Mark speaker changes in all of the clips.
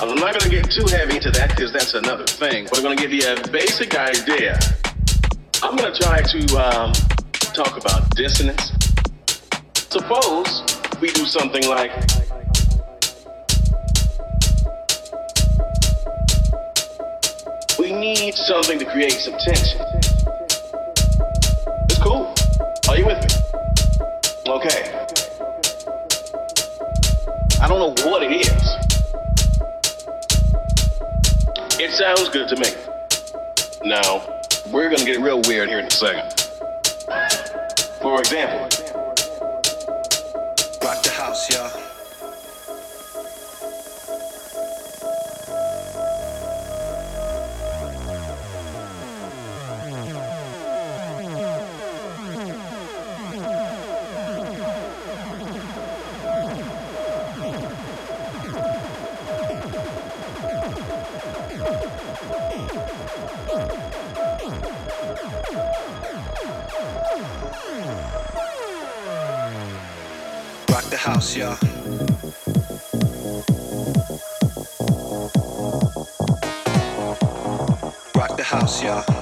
Speaker 1: We're going to get too heavy into that because that's another thing. But I'm going to give you a basic idea. I'm going to try to um, talk about dissonance. Suppose we do something like. We need something to create some tension. It's cool. Are you with me? Okay. I don't know what it is. It sounds good to me. Now, we're gonna get real weird here in a second. For example,
Speaker 2: house. Rock the house, y'all.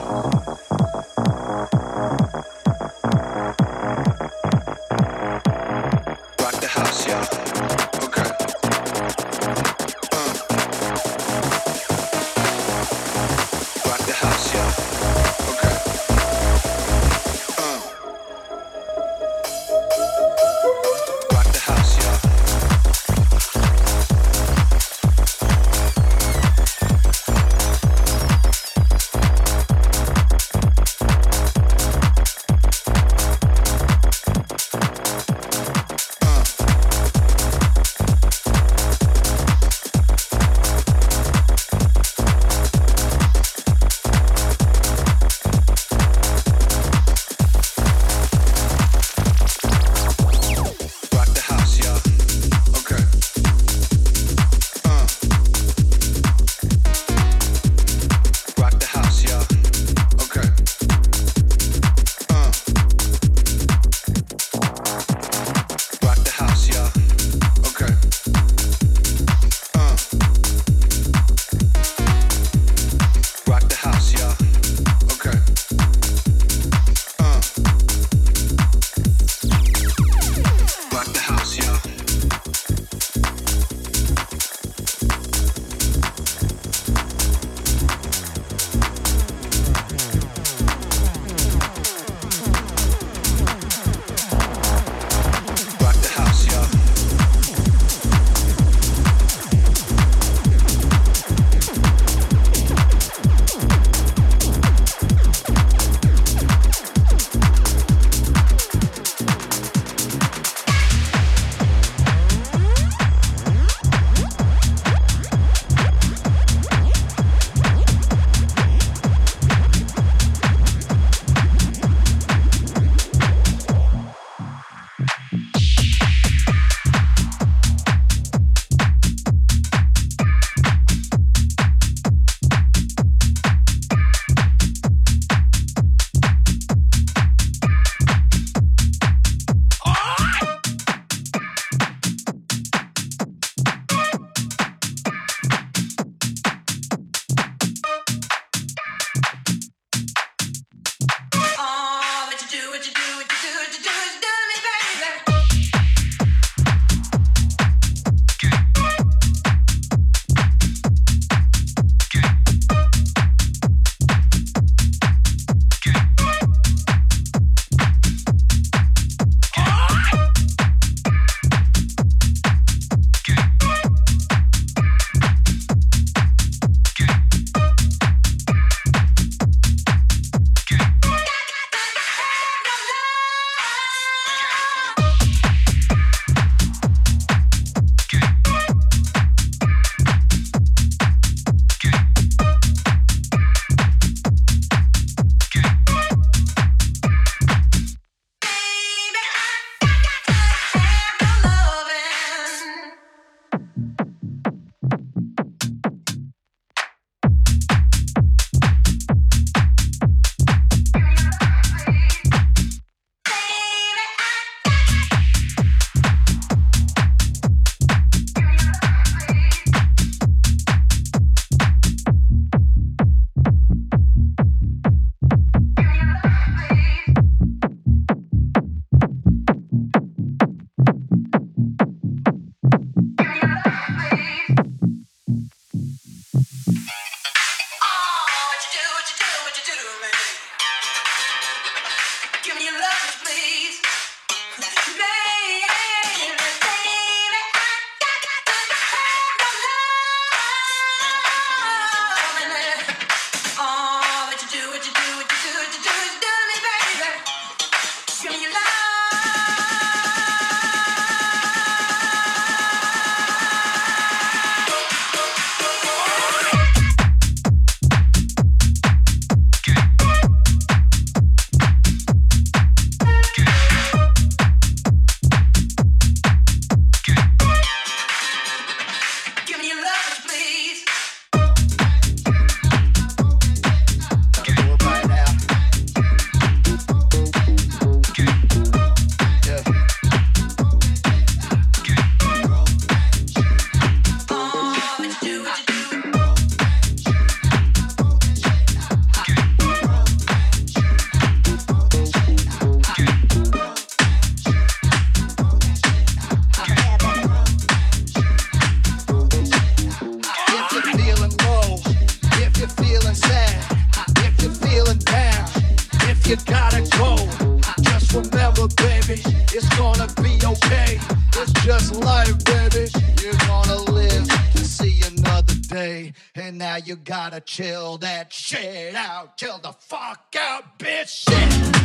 Speaker 3: out, bitch. Shit.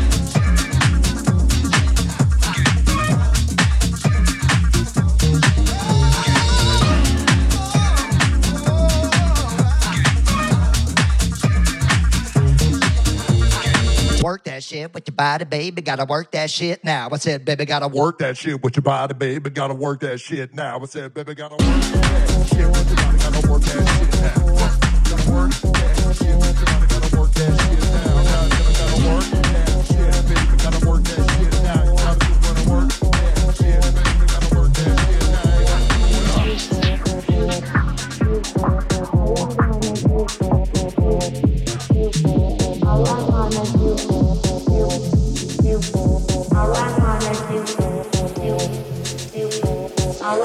Speaker 3: work that shit with your body, baby. Gotta work that shit now. I said, baby, gotta work
Speaker 4: that shit with your body, baby. Gotta work that shit now. I said, baby, gotta work that shit with your body. Gotta work that shit now. Gotta work that shit with your body. Gotta work that shit now.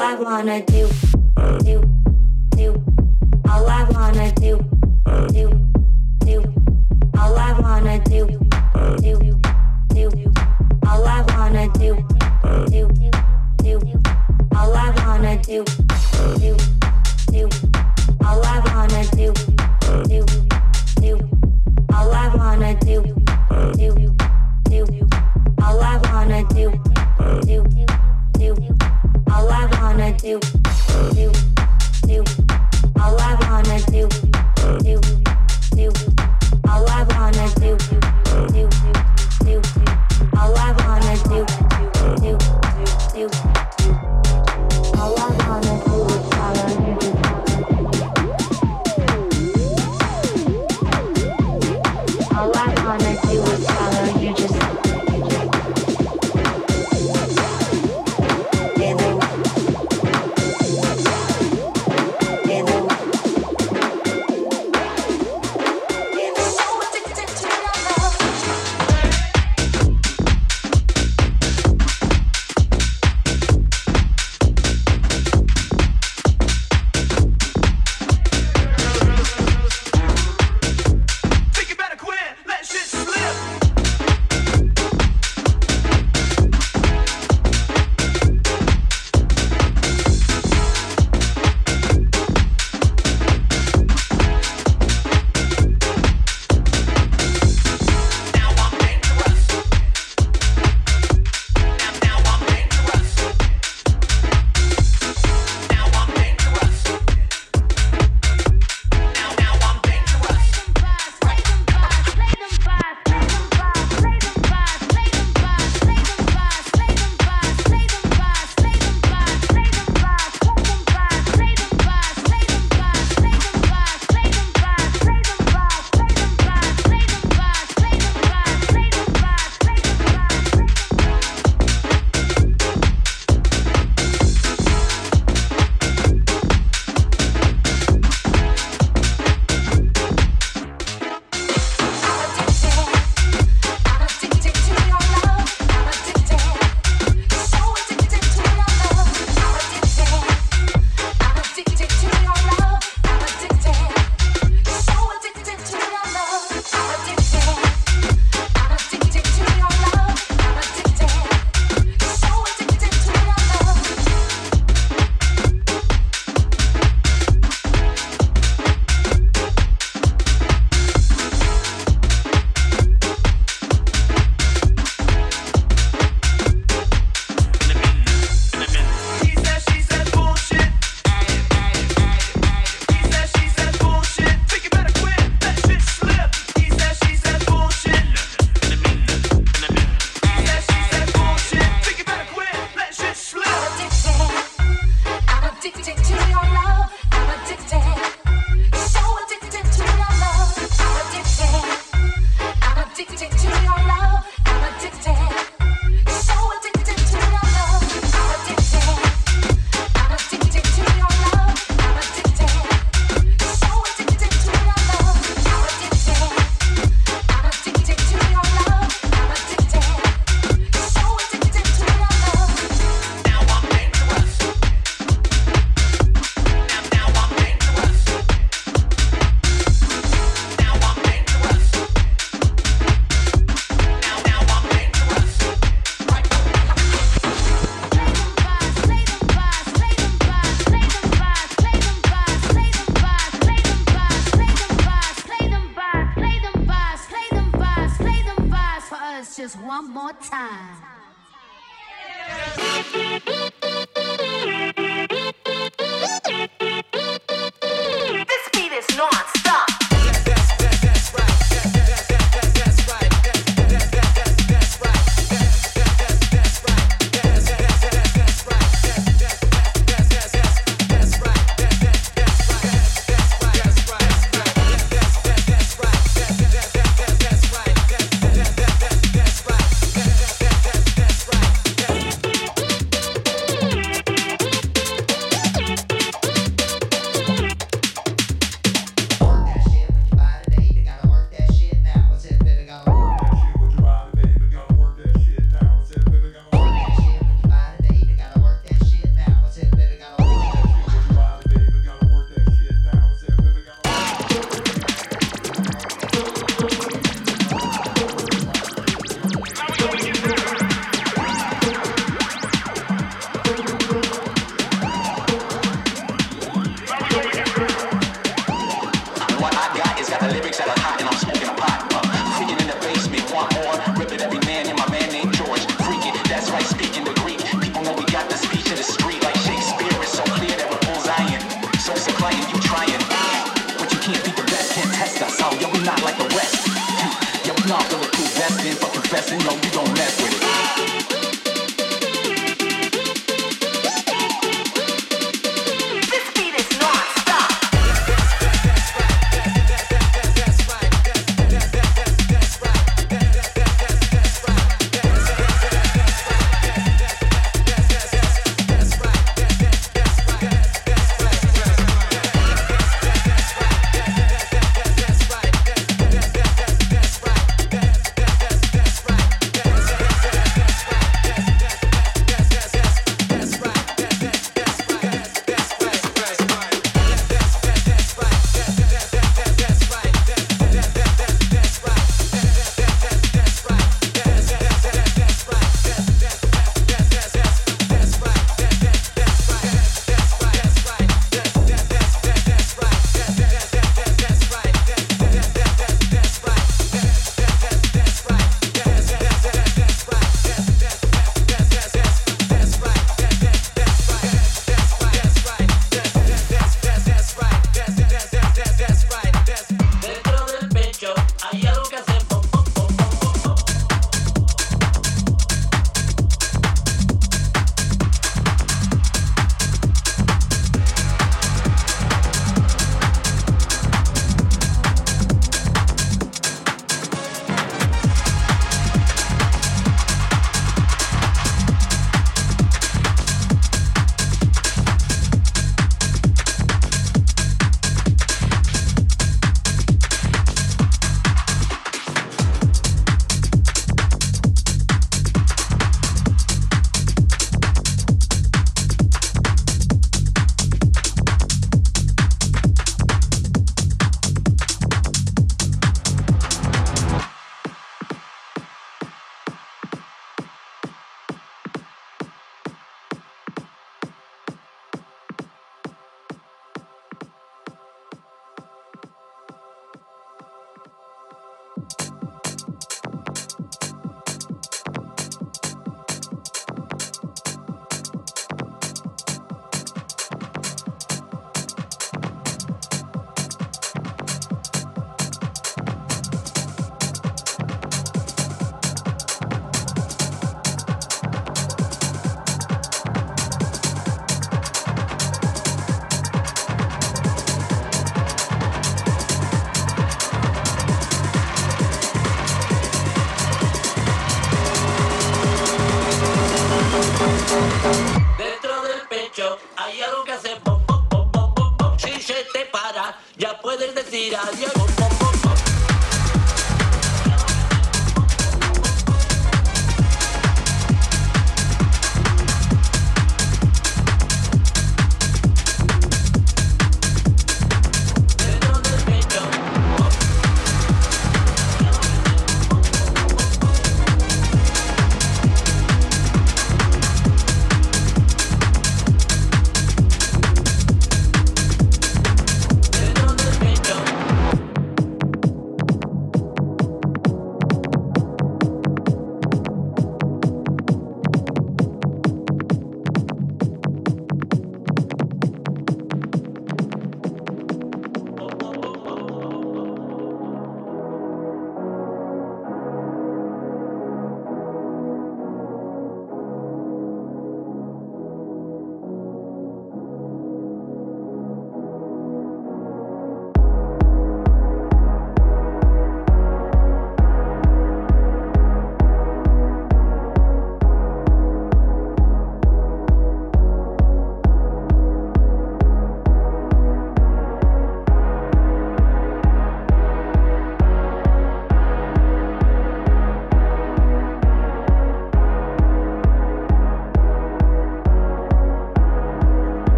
Speaker 5: I wanna do, do.